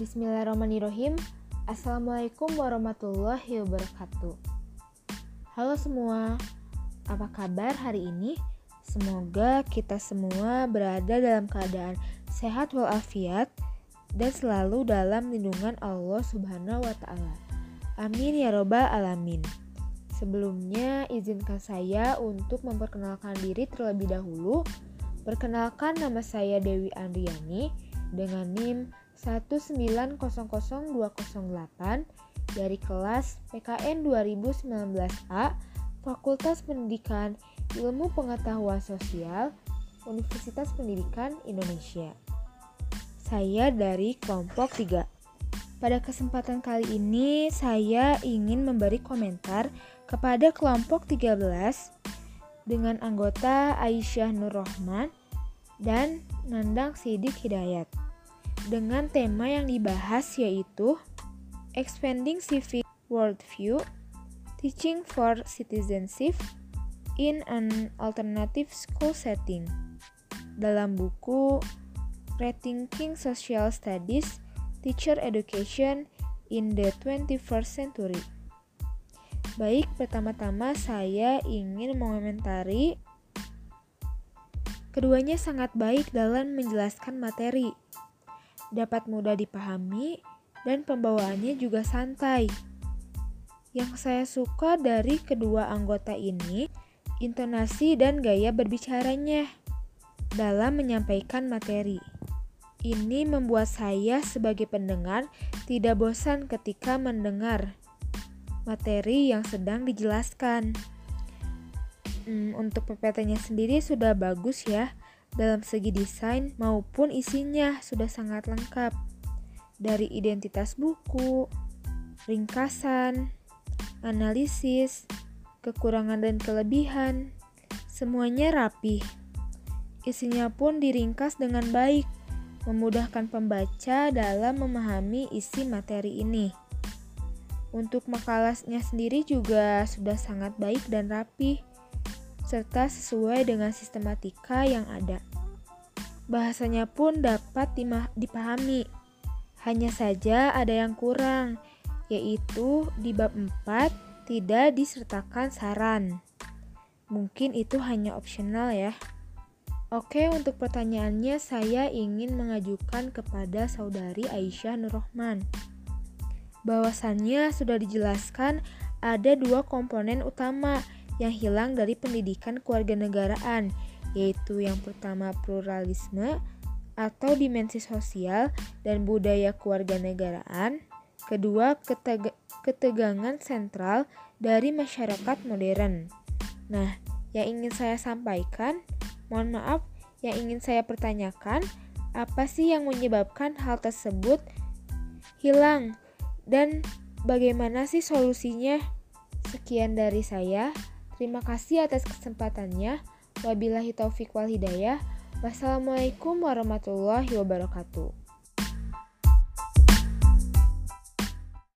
Bismillahirrahmanirrahim. Assalamualaikum warahmatullahi wabarakatuh. Halo semua, apa kabar hari ini? Semoga kita semua berada dalam keadaan sehat walafiat dan selalu dalam lindungan Allah Subhanahu wa Ta'ala. Amin ya Robbal 'Alamin. Sebelumnya, izinkan saya untuk memperkenalkan diri terlebih dahulu. Perkenalkan, nama saya Dewi Andriani dengan NIM 1900208 dari kelas PKN 2019A Fakultas Pendidikan Ilmu Pengetahuan Sosial Universitas Pendidikan Indonesia. Saya dari kelompok 3. Pada kesempatan kali ini saya ingin memberi komentar kepada kelompok 13 dengan anggota Aisyah Nur Rahman dan Nandang Sidik Hidayat dengan tema yang dibahas yaitu Expanding Civic Worldview, Teaching for Citizenship in an Alternative School Setting dalam buku Rethinking Social Studies Teacher Education in the 21st Century. Baik, pertama-tama saya ingin mengomentari keduanya sangat baik dalam menjelaskan materi. Dapat mudah dipahami dan pembawaannya juga santai. Yang saya suka dari kedua anggota ini, intonasi dan gaya berbicaranya dalam menyampaikan materi. Ini membuat saya sebagai pendengar tidak bosan ketika mendengar materi yang sedang dijelaskan. Hmm, untuk PPT-nya sendiri sudah bagus ya, dalam segi desain maupun isinya sudah sangat lengkap. Dari identitas buku, ringkasan, analisis, kekurangan dan kelebihan, semuanya rapi. Isinya pun diringkas dengan baik, memudahkan pembaca dalam memahami isi materi ini. Untuk makalahnya sendiri juga sudah sangat baik dan rapi, serta sesuai dengan sistematika yang ada. Bahasanya pun dapat dipahami. Hanya saja ada yang kurang, yaitu di bab 4 tidak disertakan saran. Mungkin itu hanya opsional ya. Oke, untuk pertanyaannya saya ingin mengajukan kepada saudari Aisyah Nurrohman bahwasannya sudah dijelaskan ada dua komponen utama yang hilang dari pendidikan kewarganegaraan, yaitu yang pertama pluralisme atau dimensi sosial dan budaya kewarganegaraan, kedua keteg ketegangan sentral dari masyarakat modern. Nah, yang ingin saya sampaikan, mohon maaf, yang ingin saya pertanyakan, apa sih yang menyebabkan hal tersebut hilang dan bagaimana sih solusinya? Sekian dari saya. Terima kasih atas kesempatannya. Wabillahi taufik wal hidayah. Wassalamualaikum warahmatullahi wabarakatuh.